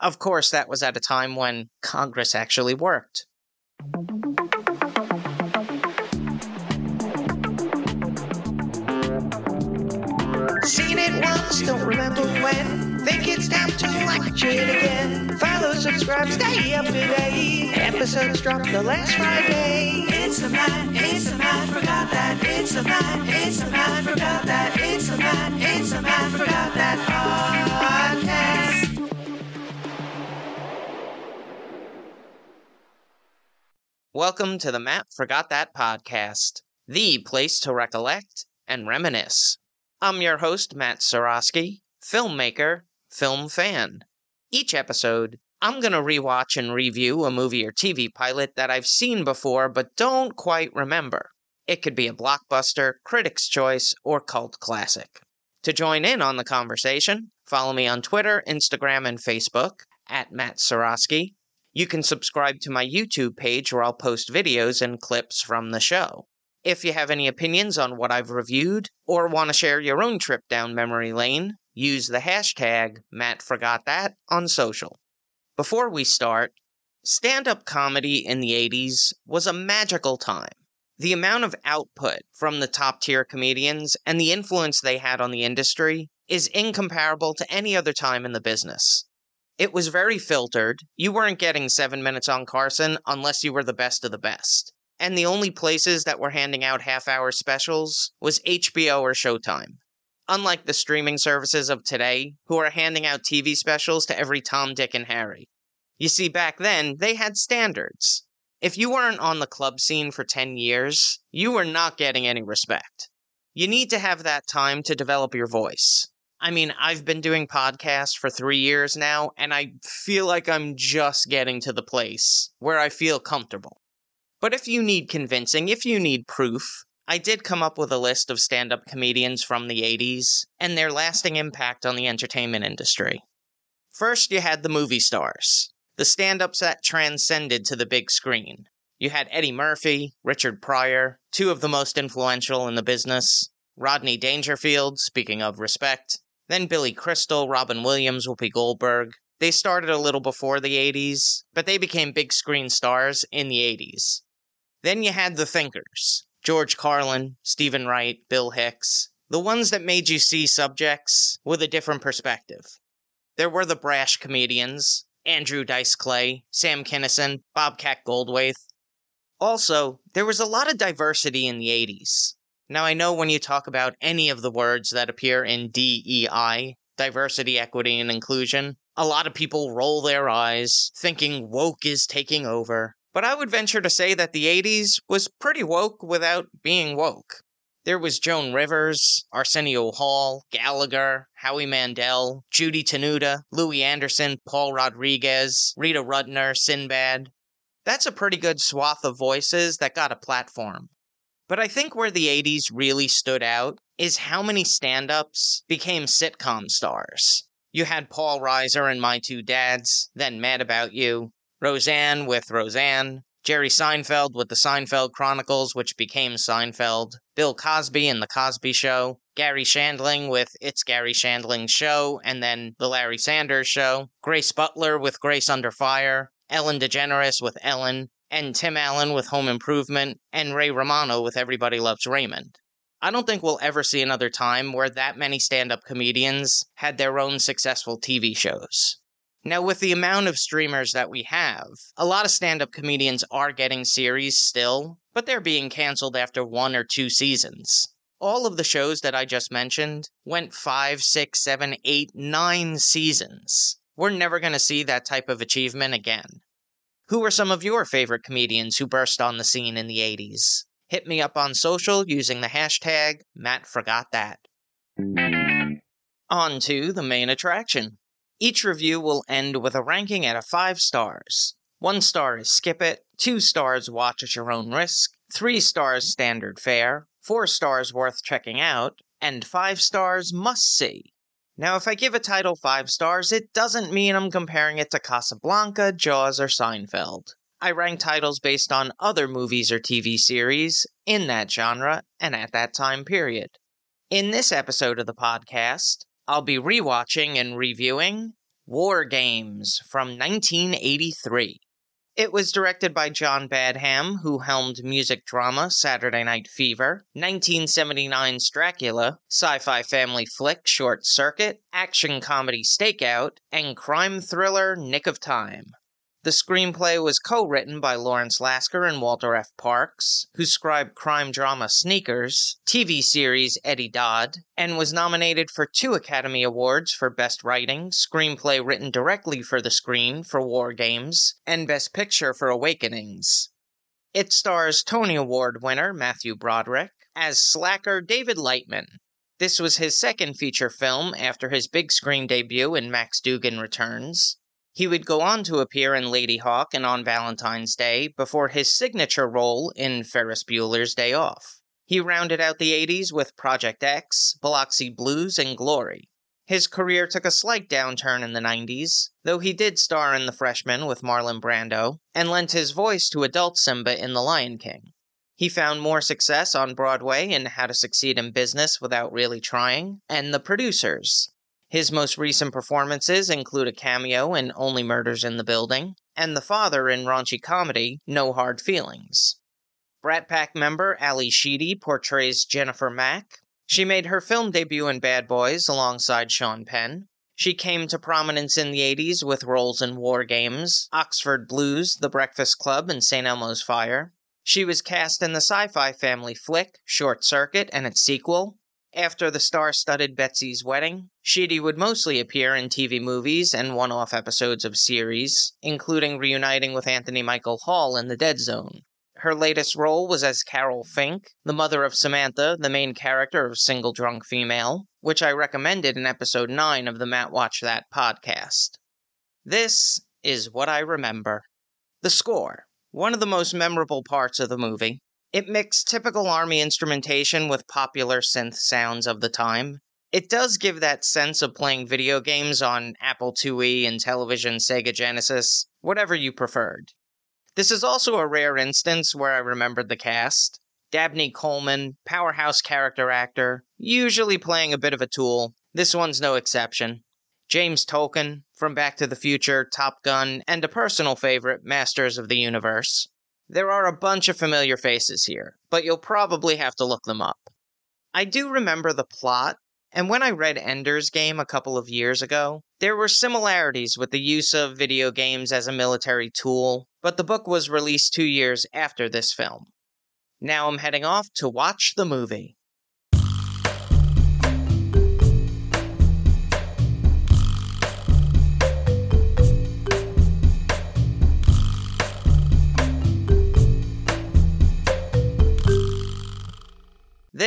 Of course, that was at a time when Congress actually worked. Seen it once, don't remember when. Think it's time to watch it again. Follow, subscribe, stay up to date. Episodes drop the last Friday. It's a man, it's a man, forgot that. It's a man, it's a man, forgot that. It's a man, it's a man, forgot that podcast. Welcome to the Matt Forgot That podcast, the place to recollect and reminisce. I'm your host, Matt Seroski, filmmaker, film fan. Each episode, I'm going to rewatch and review a movie or TV pilot that I've seen before but don't quite remember. It could be a blockbuster, critic's choice, or cult classic. To join in on the conversation, follow me on Twitter, Instagram, and Facebook at Matt Seroski. You can subscribe to my YouTube page where I'll post videos and clips from the show. If you have any opinions on what I've reviewed or want to share your own trip down memory lane, use the hashtag MattForgotThat on social. Before we start, stand up comedy in the 80s was a magical time. The amount of output from the top tier comedians and the influence they had on the industry is incomparable to any other time in the business. It was very filtered. You weren't getting seven minutes on Carson unless you were the best of the best. And the only places that were handing out half hour specials was HBO or Showtime. Unlike the streaming services of today, who are handing out TV specials to every Tom, Dick, and Harry. You see, back then, they had standards. If you weren't on the club scene for 10 years, you were not getting any respect. You need to have that time to develop your voice. I mean, I've been doing podcasts for three years now, and I feel like I'm just getting to the place where I feel comfortable. But if you need convincing, if you need proof, I did come up with a list of stand up comedians from the 80s and their lasting impact on the entertainment industry. First, you had the movie stars, the stand ups that transcended to the big screen. You had Eddie Murphy, Richard Pryor, two of the most influential in the business, Rodney Dangerfield, speaking of respect, then Billy Crystal, Robin Williams, Whoopi Goldberg. They started a little before the 80s, but they became big screen stars in the 80s. Then you had the thinkers George Carlin, Steven Wright, Bill Hicks, the ones that made you see subjects with a different perspective. There were the brash comedians Andrew Dice Clay, Sam Kinison, Bobcat Goldthwait. Also, there was a lot of diversity in the 80s. Now, I know when you talk about any of the words that appear in DEI, diversity, equity, and inclusion, a lot of people roll their eyes, thinking woke is taking over. But I would venture to say that the 80s was pretty woke without being woke. There was Joan Rivers, Arsenio Hall, Gallagher, Howie Mandel, Judy Tenuta, Louie Anderson, Paul Rodriguez, Rita Rudner, Sinbad. That's a pretty good swath of voices that got a platform. But I think where the 80s really stood out is how many stand ups became sitcom stars. You had Paul Reiser and My Two Dads, then Mad About You, Roseanne with Roseanne, Jerry Seinfeld with The Seinfeld Chronicles, which became Seinfeld, Bill Cosby and The Cosby Show, Garry Shandling with It's Garry Shandling's Show, and then The Larry Sanders Show, Grace Butler with Grace Under Fire, Ellen DeGeneres with Ellen, and Tim Allen with Home Improvement, and Ray Romano with Everybody Loves Raymond. I don't think we'll ever see another time where that many stand up comedians had their own successful TV shows. Now, with the amount of streamers that we have, a lot of stand up comedians are getting series still, but they're being canceled after one or two seasons. All of the shows that I just mentioned went five, six, seven, eight, nine seasons. We're never going to see that type of achievement again. Who are some of your favorite comedians who burst on the scene in the 80s? Hit me up on social using the hashtag MattForgotThat. On to the main attraction. Each review will end with a ranking out of 5 stars. 1 star is skip it, 2 stars watch at your own risk, 3 stars standard fare, 4 stars worth checking out, and 5 stars must see. Now, if I give a title 5 stars, it doesn't mean I'm comparing it to Casablanca, Jaws, or Seinfeld. I rank titles based on other movies or TV series in that genre and at that time period. In this episode of the podcast, I'll be rewatching and reviewing War Games from 1983. It was directed by John Badham, who helmed music drama Saturday Night Fever, 1979's Dracula, sci fi family flick Short Circuit, action comedy Stakeout, and crime thriller Nick of Time. The screenplay was co written by Lawrence Lasker and Walter F. Parkes, who scribed crime drama Sneakers, TV series Eddie Dodd, and was nominated for two Academy Awards for Best Writing, Screenplay written directly for the screen for War Games, and Best Picture for Awakenings. It stars Tony Award winner Matthew Broderick as slacker David Lightman. This was his second feature film after his big screen debut in Max Dugan Returns. He would go on to appear in Ladyhawke and On Valentine's Day before his signature role in Ferris Bueller's Day Off. He rounded out the 80s with Project X, Biloxi Blues, and Glory. His career took a slight downturn in the 90s, though he did star in The Freshman with Marlon Brando and lent his voice to adult Simba in The Lion King. He found more success on Broadway in How to Succeed in Business Without Really Trying and The Producers, his most recent performances include a cameo in Only Murders in the Building and the father in raunchy comedy No Hard Feelings. Brat Pack member Ally Sheedy portrays Jennifer Mack. She made her film debut in Bad Boys alongside Sean Penn. She came to prominence in the 80s with roles in War Games, Oxford Blues, The Breakfast Club, and St. Elmo's Fire. She was cast in the sci fi family flick Short Circuit and its sequel, after the star studded Betsy's Wedding, Sheedy would mostly appear in TV movies and one off episodes of series, including reuniting with Anthony Michael Hall in The Dead Zone. Her latest role was as Carol Fink, the mother of Samantha, the main character of Single Drunk Female, which I recommended in episode 9 of the Matt Watch That podcast. This is what I remember. The score. One of the most memorable parts of the movie. It mixed typical Army instrumentation with popular synth sounds of the time. It does give that sense of playing video games on Apple IIe and television Sega Genesis, whatever you preferred. This is also a rare instance where I remembered the cast. Dabney Coleman, powerhouse character actor, usually playing a bit of a tool. This one's no exception. James Tolkan, from Back to the Future, Top Gun, and a personal favorite, Masters of the Universe. There are a bunch of familiar faces here, but you'll probably have to look them up. I do remember the plot, and when I read Ender's Game a couple of years ago, there were similarities with the use of video games as a military tool, but the book was released two years after this film. Now I'm heading off to watch the movie.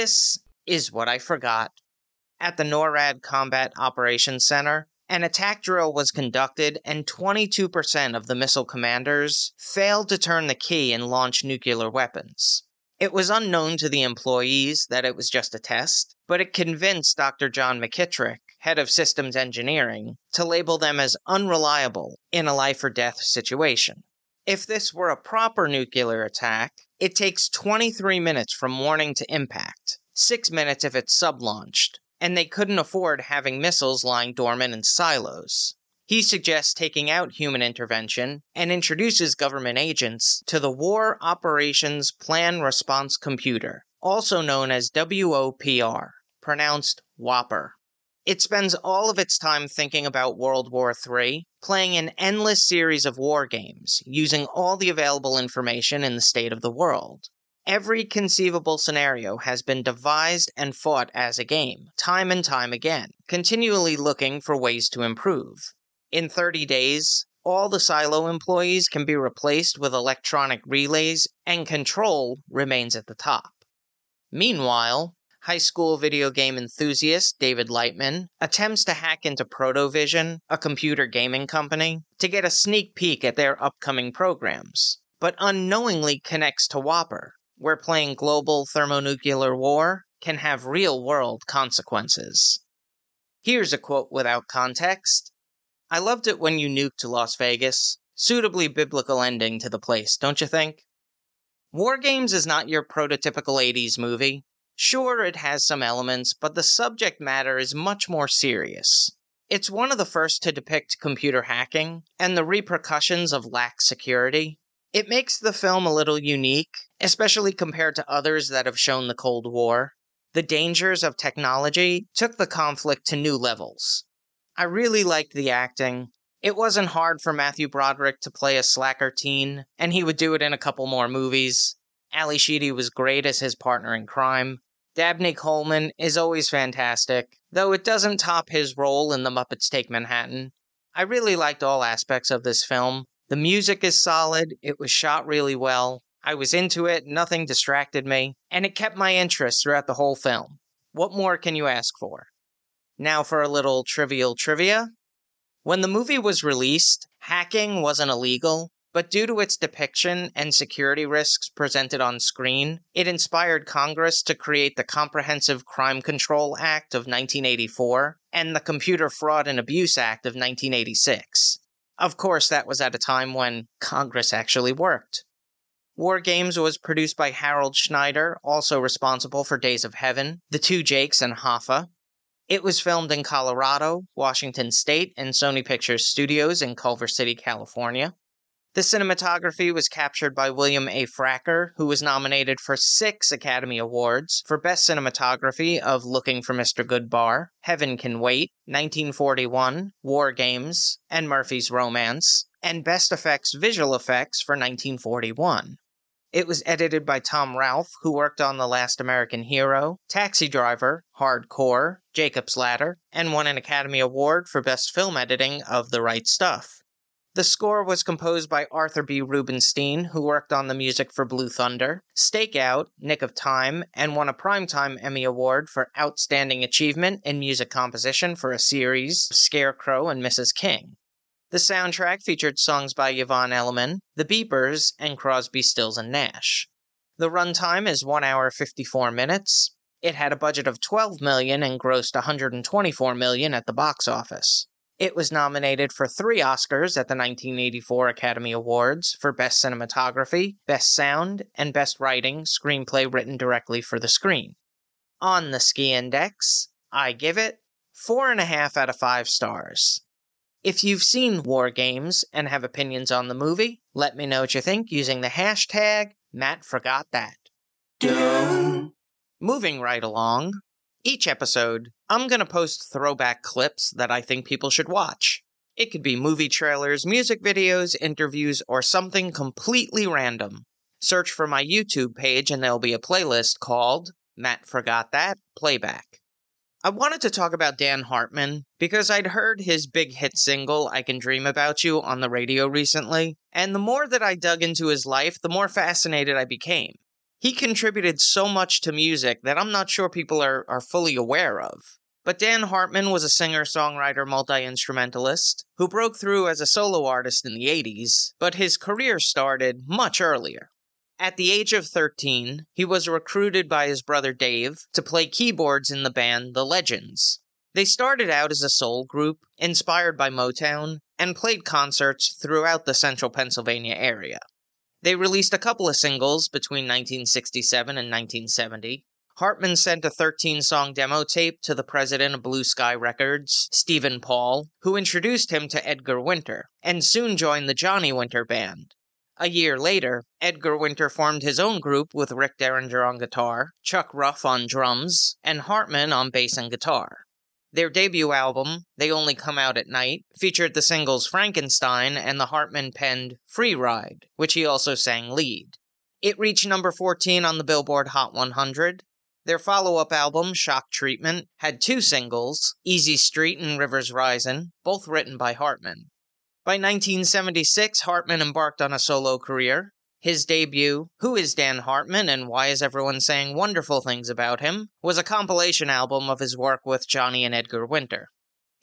This is what I forgot. At the NORAD Combat Operations Center, an attack drill was conducted, and 22% of the missile commanders failed to turn the key and launch nuclear weapons. It was unknown to the employees that it was just a test, but it convinced Dr. John McKittrick, head of systems engineering, to label them as unreliable in a life or death situation. If this were a proper nuclear attack, it takes 23 minutes from warning to impact, 6 minutes if it's sub launched, and they couldn't afford having missiles lying dormant in silos. He suggests taking out human intervention and introduces government agents to the War Operations Plan Response Computer, also known as WOPR, pronounced Whopper. It spends all of its time thinking about World War III, playing an endless series of war games, using all the available information in the state of the world. Every conceivable scenario has been devised and fought as a game, time and time again, continually looking for ways to improve. In 30 days, all the silo employees can be replaced with electronic relays, and control remains at the top. Meanwhile, high school video game enthusiast David Lightman attempts to hack into Protovision, a computer gaming company, to get a sneak peek at their upcoming programs, but unknowingly connects to Whopper, where playing global thermonuclear war can have real world consequences. Here's a quote without context I loved it when you nuked Las Vegas. Suitably biblical ending to the place, don't you think? War Games is not your prototypical 80s movie, Sure, it has some elements, but the subject matter is much more serious. It's one of the first to depict computer hacking and the repercussions of lax security. It makes the film a little unique, especially compared to others that have shown the Cold War. The dangers of technology took the conflict to new levels. I really liked the acting. It wasn't hard for Matthew Broderick to play a slacker teen, and he would do it in a couple more movies. Ally Sheedy was great as his partner in crime. Dabney Coleman is always fantastic, though it doesn't top his role in The Muppets Take Manhattan. I really liked all aspects of this film. The music is solid, it was shot really well, I was into it, nothing distracted me, and it kept my interest throughout the whole film. What more can you ask for? Now for a little trivial trivia. When the movie was released, hacking wasn't illegal, but due to its depiction and security risks presented on screen, it inspired Congress to create the Comprehensive Crime Control Act of 1984 and the Computer Fraud and Abuse Act of 1986. Of course, that was at a time when Congress actually worked. War Games was produced by Harold Schneider, also responsible for Days of Heaven, The Two Jakes, and Hoffa. It was filmed in Colorado, Washington State, and Sony Pictures Studios in Culver City, California. The cinematography was captured by William A. Fraker, who was nominated for six Academy Awards for Best Cinematography of Looking for Mr. Goodbar, Heaven Can Wait, 1941, War Games, and Murphy's Romance, and Best Effects Visual Effects for 1941. It was edited by Tom Rolf, who worked on The Last American Hero, Taxi Driver, Hardcore, Jacob's Ladder, and won an Academy Award for Best Film Editing of The Right Stuff. The score was composed by Arthur B. Rubinstein, who worked on the music for Blue Thunder, Stakeout, Nick of Time, and won a Primetime Emmy Award for Outstanding Achievement in Music Composition for a series, Scarecrow and Mrs. King. The soundtrack featured songs by Yvonne Elliman, The Beepers, and Crosby, Stills, and Nash. The runtime is 1 hour 54 minutes. It had a budget of 12 million and grossed 124 million at the box office. It was nominated for three Oscars at the 1984 Academy Awards for Best Cinematography, Best Sound, and Best Writing Screenplay written directly for the screen. On the Ski Index, I give it four and a half out of five stars. If you've seen War Games and have opinions on the movie, let me know what you think using the hashtag MattForgotThat. Moving right along, each episode, I'm going to post throwback clips that I think people should watch. It could be movie trailers, music videos, interviews, or something completely random. Search for my YouTube page and there'll be a playlist called Matt Forgot That Playback. I wanted to talk about Dan Hartman because I'd heard his big hit single, I Can Dream About You, on the radio recently, and the more that I dug into his life, the more fascinated I became he contributed so much to music that I'm not sure people are, are fully aware of. But Dan Hartman was a singer songwriter multi instrumentalist who broke through as a solo artist in the 80s, but his career started much earlier. At the age of 13, he was recruited by his brother Dave to play keyboards in the band The Legends. They started out as a soul group, inspired by Motown, and played concerts throughout the central Pennsylvania area. They released a couple of singles between 1967 and 1970. Hartman sent a 13 song demo tape to the president of Blue Sky Records, Stephen Paul, who introduced him to Edgar Winter, and soon joined the Johnny Winter Band. A year later, Edgar Winter formed his own group with Rick Derringer on guitar, Chuck Ruff on drums, and Hartman on bass and guitar. Their debut album, They Only Come Out at Night, featured the singles Frankenstein and the Hartman penned Free Ride, which he also sang lead. It reached number 14 on the Billboard Hot 100. Their follow up album, Shock Treatment, had two singles, Easy Street and Rivers Risin', both written by Hartman. By 1976, Hartman embarked on a solo career, his debut, Who is Dan Hartman and Why is Everyone Saying Wonderful Things About Him, was a compilation album of his work with Johnny and Edgar Winter.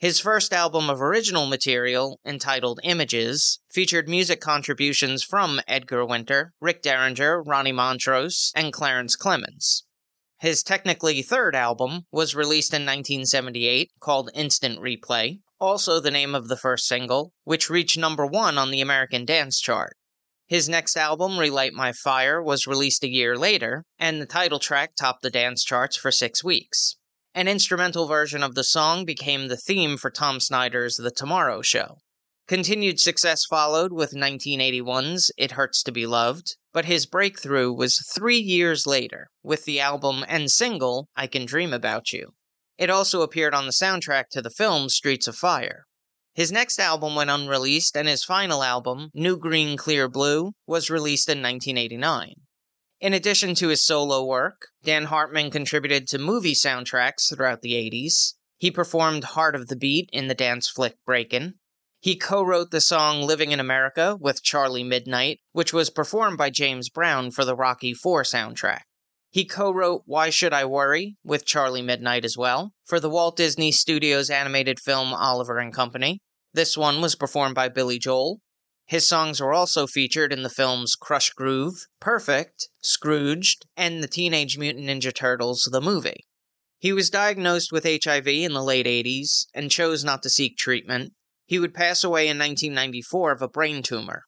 His first album of original material, entitled Images, featured music contributions from Edgar Winter, Rick Derringer, Ronnie Montrose, and Clarence Clemons. His technically third album was released in 1978 called Instant Replay, also the name of the first single, which reached number one on the American Dance Chart. His next album, Relight My Fire, was released a year later, and the title track topped the dance charts for six weeks. An instrumental version of the song became the theme for Tom Snyder's The Tomorrow Show. Continued success followed with 1981's It Hurts to Be Loved, but his breakthrough was three years later with the album and single I Can Dream About You. It also appeared on the soundtrack to the film Streets of Fire. His next album went unreleased, and his final album, New Green Clear Blue, was released in 1989. In addition to his solo work, Dan Hartman contributed to movie soundtracks throughout the 80s. He performed Heart of the Beat in the dance flick Breakin'. He co wrote the song Living in America with Charlie Midnight, which was performed by James Brown for the Rocky IV soundtrack. He co wrote Why Should I Worry with Charlie Midnight as well for the Walt Disney Studios animated film Oliver and Company. This one was performed by Billy Joel. His songs were also featured in the films Krush Groove, Perfect, Scrooged, and the Teenage Mutant Ninja Turtles the movie. He was diagnosed with HIV in the late 80s and chose not to seek treatment. He would pass away in 1994 of a brain tumor.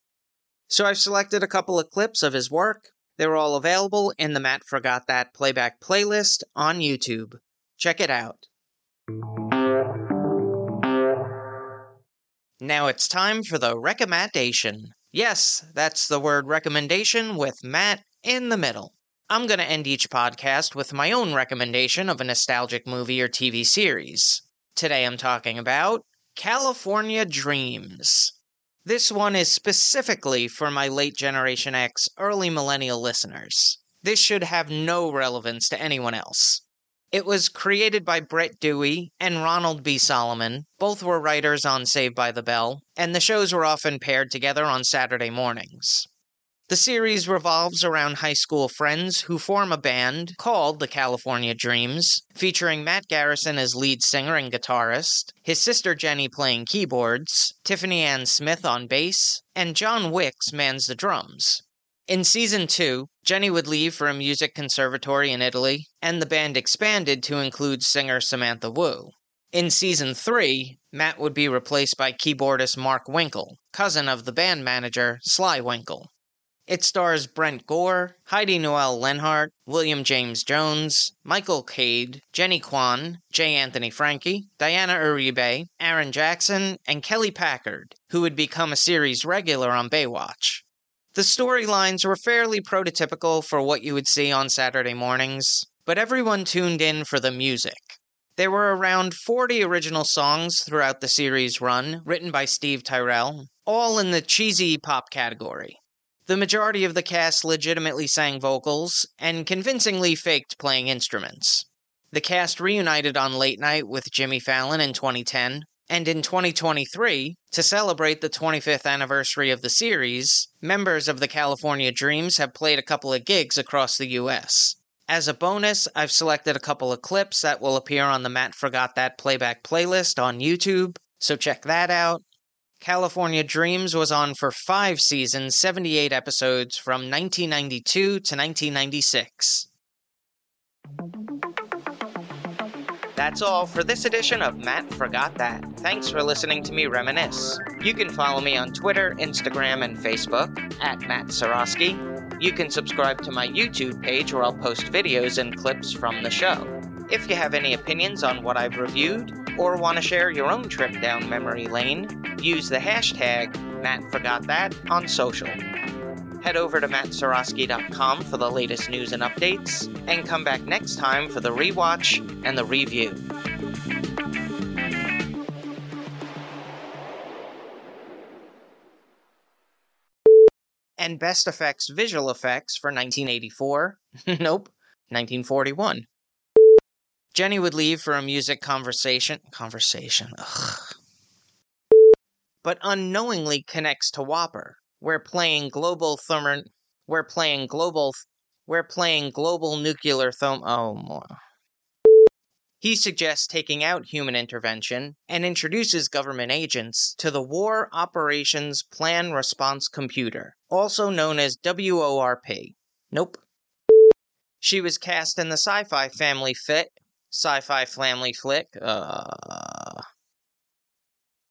So I've selected a couple of clips of his work. They're all available in the Matt Forgot That playback playlist on YouTube. Check it out. Now it's time for the recommendation. Yes, that's the word recommendation with Matt in the middle. I'm going to end each podcast with my own recommendation of a nostalgic movie or TV series. Today I'm talking about California Dreams. This one is specifically for my late Generation X, early millennial listeners. This should have no relevance to anyone else. It was created by Brett Dewey and Ronald B. Solomon. Both were writers on Saved by the Bell, and the shows were often paired together on Saturday mornings. The series revolves around high school friends who form a band called the California Dreams, featuring Matt Garrison as lead singer and guitarist, his sister Jenny playing keyboards, Tiffany Ann Smith on bass, and John Wicks mans the drums. In season two, Jenny would leave for a music conservatory in Italy, and the band expanded to include singer Samantha Wu. In season three, Matt would be replaced by keyboardist Mark Winkle, cousin of the band manager Sly Winkle. It stars Brent Gore, Heidi Noel Lenhart, William James Jones, Michael Cade, Jenny Kwan, J. Anthony Franke, Diana Uribe, Aaron Jackson, and Kelly Packard, who would become a series regular on Baywatch. The storylines were fairly prototypical for what you would see on Saturday mornings, but everyone tuned in for the music. There were around 40 original songs throughout the series' run, written by Steve Tyrell, all in the cheesy pop category. The majority of the cast legitimately sang vocals and convincingly faked playing instruments. The cast reunited on Late Night with Jimmy Fallon in 2010, and in 2023, to celebrate the 25th anniversary of the series, members of the California Dreams have played a couple of gigs across the US. As a bonus, I've selected a couple of clips that will appear on the Matt Forgot That playback playlist on YouTube, so check that out. California Dreams was on for five seasons, 78 episodes from 1992 to 1996. That's all for this edition of Matt Forgot That. Thanks for listening to me reminisce. You can follow me on Twitter, Instagram, and Facebook at Matt Seroski. You can subscribe to my YouTube page where I'll post videos and clips from the show. If you have any opinions on what I've reviewed, or want to share your own trip down memory lane, use the hashtag MattForgotThat on social. Head over to mattseroski.com for the latest news and updates, and come back next time for the rewatch and the review. And best effects visual effects for 1984. nope, 1941. Jenny would leave for a music conversation. Conversation. Ugh. But unknowingly connects to Whopper. We're playing global thermo. We're playing global. We're playing global nuclear therm. Oh, more. He suggests taking out human intervention and introduces government agents to the War Operations Plan Response Computer, also known as WORP. Nope. She was cast in the sci fi family fit sci-fi family flick. Uh,